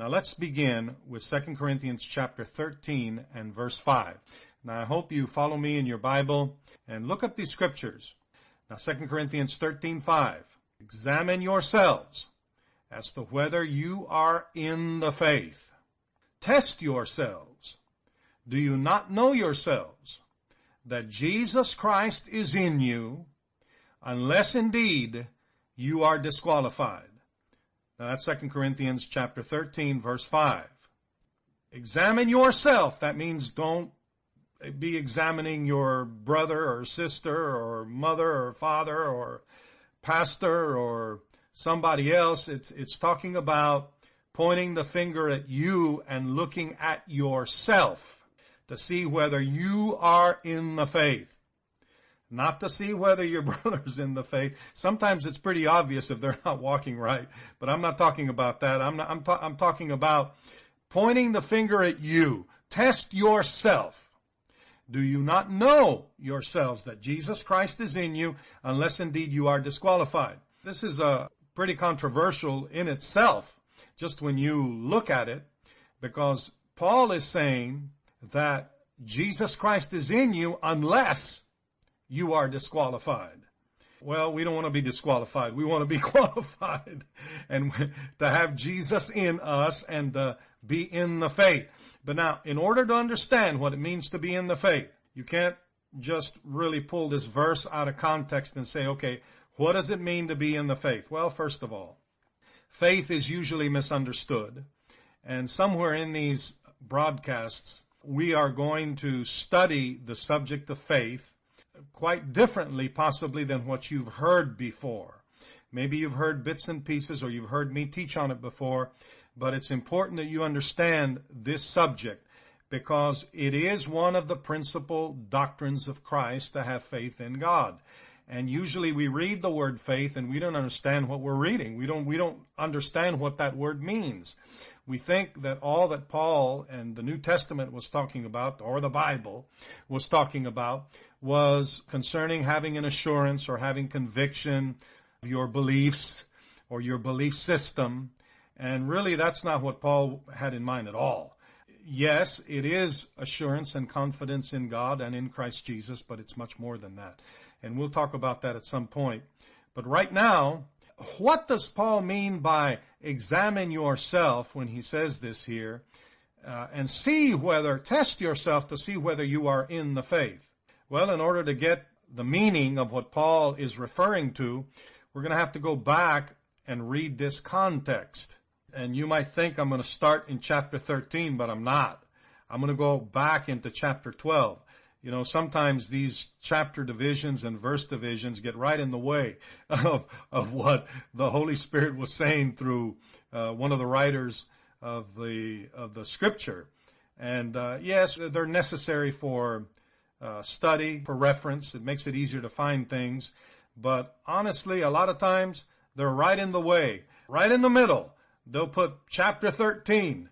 Now let's begin with 2 Corinthians chapter 13 and verse 5. Now I hope you follow me in your Bible and look up these scriptures. Now 2 Corinthians 13, 5. Examine yourselves as to whether you are in the faith. Test yourselves. Do you not know yourselves that Jesus Christ is in you, unless indeed you are disqualified? Now that's 2 Corinthians chapter 13 verse 5. Examine yourself. That means don't be examining your brother or sister or mother or father or pastor or somebody else. It's, it's talking about pointing the finger at you and looking at yourself to see whether you are in the faith. Not to see whether your brother's in the faith. Sometimes it's pretty obvious if they're not walking right, but I'm not talking about that. I'm not, I'm, ta- I'm talking about pointing the finger at you. Test yourself. Do you not know yourselves that Jesus Christ is in you unless indeed you are disqualified? This is a pretty controversial in itself, just when you look at it, because Paul is saying that Jesus Christ is in you unless you are disqualified. Well, we don't want to be disqualified. We want to be qualified and to have Jesus in us and to be in the faith. But now, in order to understand what it means to be in the faith, you can't just really pull this verse out of context and say, okay, what does it mean to be in the faith? Well, first of all, faith is usually misunderstood. And somewhere in these broadcasts, we are going to study the subject of faith quite differently possibly than what you've heard before. Maybe you've heard bits and pieces or you've heard me teach on it before, but it's important that you understand this subject because it is one of the principal doctrines of Christ to have faith in God. And usually we read the word faith and we don't understand what we're reading. We don't, we don't understand what that word means. We think that all that Paul and the New Testament was talking about, or the Bible was talking about, was concerning having an assurance or having conviction of your beliefs or your belief system. And really that's not what Paul had in mind at all. Yes, it is assurance and confidence in God and in Christ Jesus, but it's much more than that. And we'll talk about that at some point. But right now, what does Paul mean by examine yourself when he says this here? Uh, and see whether, test yourself to see whether you are in the faith. Well, in order to get the meaning of what Paul is referring to, we're going to have to go back and read this context. And you might think I'm going to start in chapter 13, but I'm not. I'm going to go back into chapter 12. You know, sometimes these chapter divisions and verse divisions get right in the way of, of what the Holy Spirit was saying through uh, one of the writers of the of the Scripture. And uh, yes, they're necessary for uh, study, for reference. It makes it easier to find things. But honestly, a lot of times they're right in the way, right in the middle. They'll put chapter 13,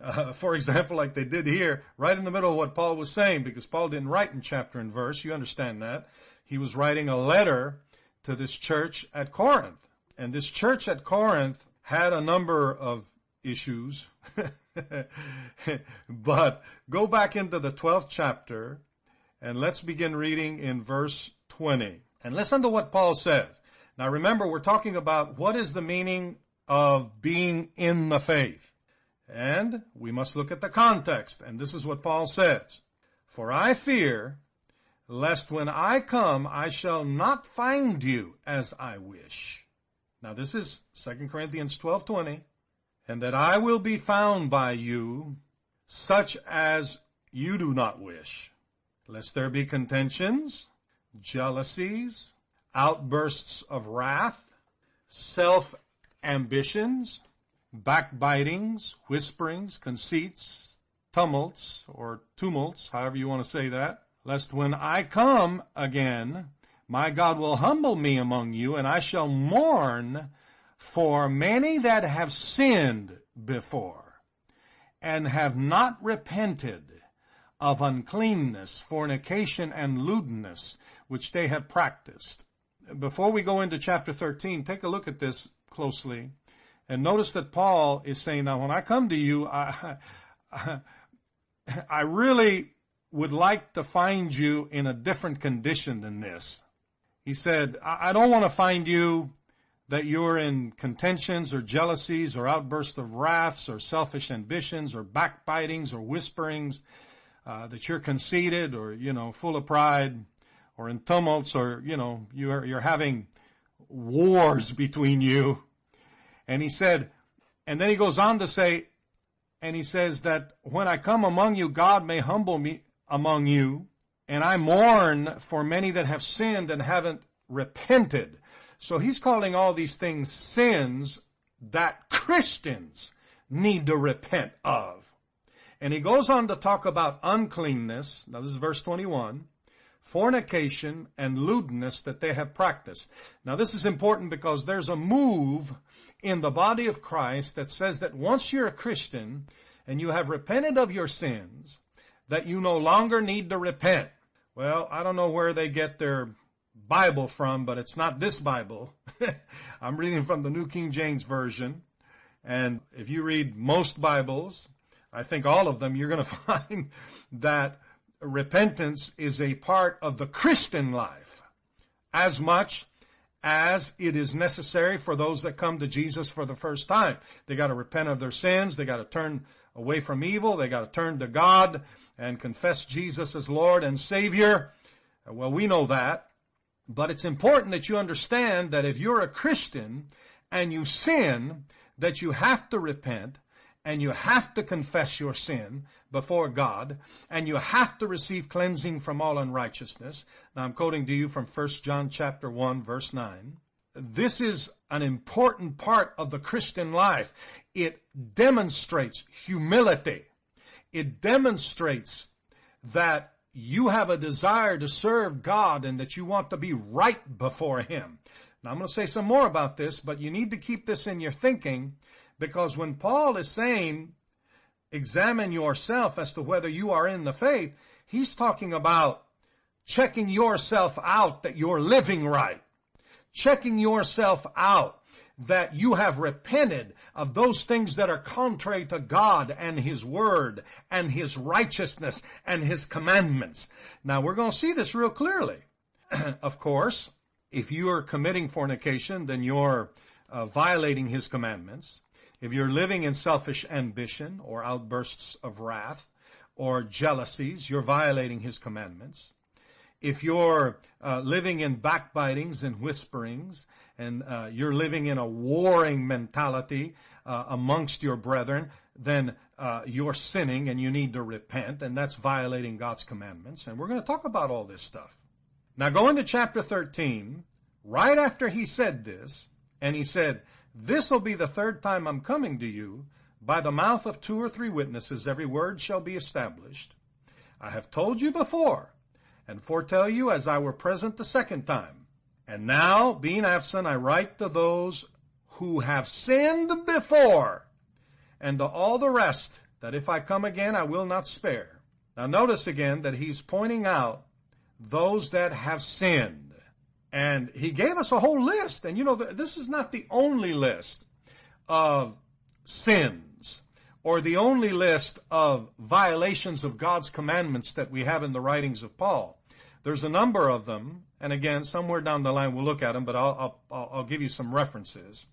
uh, for example, like they did here, right in the middle of what Paul was saying, because Paul didn't write in chapter and verse. You understand that. He was writing a letter to this church at Corinth. And this church at Corinth had a number of issues. but go back into the 12th chapter and let's begin reading in verse 20. And listen to what Paul says. Now remember, we're talking about what is the meaning of being in the faith. And we must look at the context. And this is what Paul says. For I fear lest when I come I shall not find you as I wish. Now this is 2 Corinthians 12:20 and that I will be found by you such as you do not wish lest there be contentions, jealousies, outbursts of wrath, self-ambitions, backbitings, whisperings, conceits, tumults, or tumults, however you want to say that, lest when I come again, my God will humble me among you, and I shall mourn for many that have sinned before, and have not repented, of uncleanness, fornication, and lewdness, which they have practiced. Before we go into chapter 13, take a look at this closely And notice that Paul is saying, now when I come to you, I, I really would like to find you in a different condition than this. He said, I don't want to find you that you're in contentions or jealousies or outbursts of wraths or selfish ambitions or backbitings or whisperings, uh, that you're conceited or, you know, full of pride or in tumults or, you know, you're, you're having wars between you. And he said, and then he goes on to say, and he says that when I come among you, God may humble me among you, and I mourn for many that have sinned and haven't repented. So he's calling all these things sins that Christians need to repent of. And he goes on to talk about uncleanness. Now this is verse 21 fornication and lewdness that they have practiced. Now this is important because there's a move in the body of Christ that says that once you're a Christian and you have repented of your sins, that you no longer need to repent. Well, I don't know where they get their Bible from, but it's not this Bible. I'm reading from the New King James Version. And if you read most Bibles, I think all of them, you're going to find that repentance is a part of the Christian life as much as it is necessary for those that come to Jesus for the first time. They got to repent of their sins. They got to turn away from evil. They got to turn to God and confess Jesus as Lord and Savior. Well, we know that. But it's important that you understand that if you're a Christian and you sin, that you have to repent and you have to confess your sin before God and you have to receive cleansing from all unrighteousness. Now I'm quoting to you from 1 John chapter 1 verse 9. This is an important part of the Christian life. It demonstrates humility. It demonstrates that you have a desire to serve God and that you want to be right before Him. Now I'm going to say some more about this, but you need to keep this in your thinking because when Paul is saying, examine yourself as to whether you are in the faith, he's talking about checking yourself out that you're living right. Checking yourself out that you have repented of those things that are contrary to God and His Word and His righteousness and His commandments. Now we're going to see this real clearly. of course, if you are committing fornication, then you're uh, violating His commandments. If you're living in selfish ambition or outbursts of wrath or jealousies, you're violating His commandments if you're uh, living in backbitings and whisperings and uh, you're living in a warring mentality uh, amongst your brethren, then uh, you're sinning and you need to repent, and that's violating God's commandments. And we're going to talk about all this stuff. Now go into chapter 13, right after he said this, and he said, This will be the third time I'm coming to you. By the mouth of two or three witnesses, every word shall be established. I have told you before and foretell you as I were present the second time. And now, being absent, I write to those who have sinned before, and to all the rest, that if I come again, I will not spare. Now notice again that he's pointing out those that have sinned. And he gave us a whole list. And you know, this is not the only list of sins or the only list of violations of God's commandments that we have in the writings of Paul. There's a number of them, and again, somewhere down the line we'll look at them, but I'll, I'll, I'll give you some references.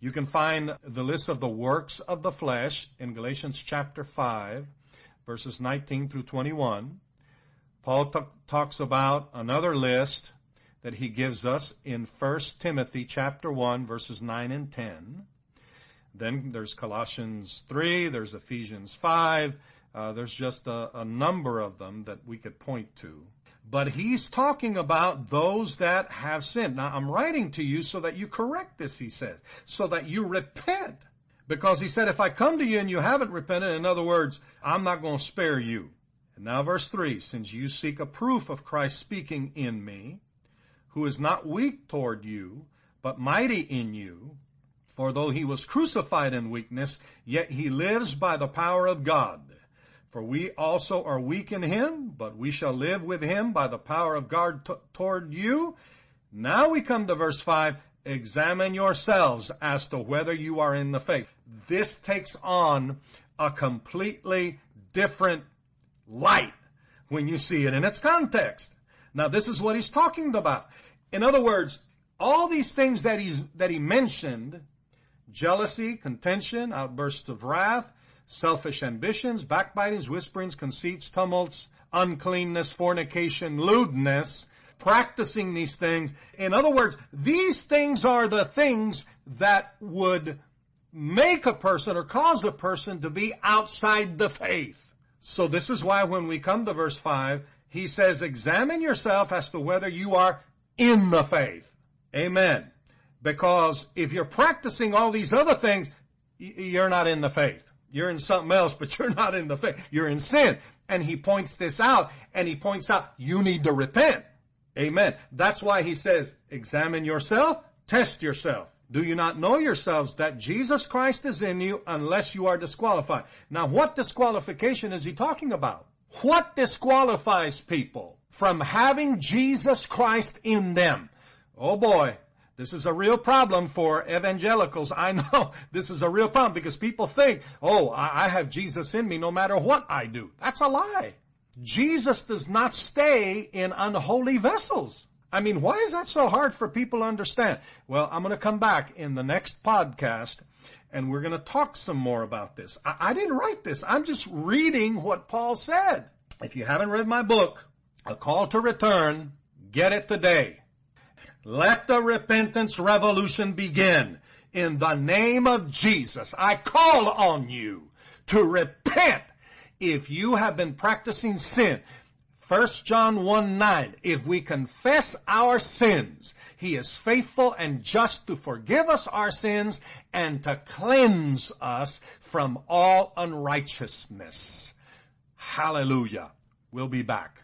You can find the list of the works of the flesh in Galatians chapter 5, verses 19 through 21. Paul t- talks about another list that he gives us in 1 Timothy chapter 1, verses 9 and 10. Then there's Colossians 3, there's Ephesians 5, uh, there's just a, a number of them that we could point to. But he's talking about those that have sinned. Now I'm writing to you so that you correct this, he says, so that you repent. Because he said, if I come to you and you haven't repented, in other words, I'm not going to spare you. And now verse three, since you seek a proof of Christ speaking in me, who is not weak toward you, but mighty in you, for though he was crucified in weakness, yet he lives by the power of God. For we also are weak in him, but we shall live with him by the power of God t- toward you. Now we come to verse 5, examine yourselves as to whether you are in the faith. This takes on a completely different light when you see it in its context. Now this is what he's talking about. In other words, all these things that he's, that he mentioned, jealousy, contention, outbursts of wrath, selfish ambitions, backbitings, whisperings, conceits, tumults, uncleanness, fornication, lewdness, practicing these things. In other words, these things are the things that would make a person or cause a person to be outside the faith. So this is why when we come to verse 5, he says, examine yourself as to whether you are in the faith. Amen. Because if you're practicing all these other things, you're not in the faith. You're in something else, but you're not in the faith. You're in sin. And he points this out, and he points out, you need to repent. Amen. That's why he says, examine yourself, test yourself. Do you not know yourselves that Jesus Christ is in you unless you are disqualified? Now what disqualification is he talking about? What disqualifies people from having Jesus Christ in them? Oh boy, this is a real problem for evangelicals. I know this is a real problem because people think, oh, I have Jesus in me no matter what I do. That's a lie. Jesus does not stay in unholy vessels. I mean, why is that so hard for people to understand? Well, I'm going to come back in the next podcast and we're going to talk some more about this. I, I, didn't write this. I'm just reading what Paul said. If you haven't read my book, A Call to Return, get it today. Let the repentance revolution begin. In the name of Jesus, I call on you to repent if you have been practicing sin, 1 John 1 9, if we confess our sins, He is faithful and just to forgive us our sins and to cleanse us from all unrighteousness. Hallelujah. We'll be back.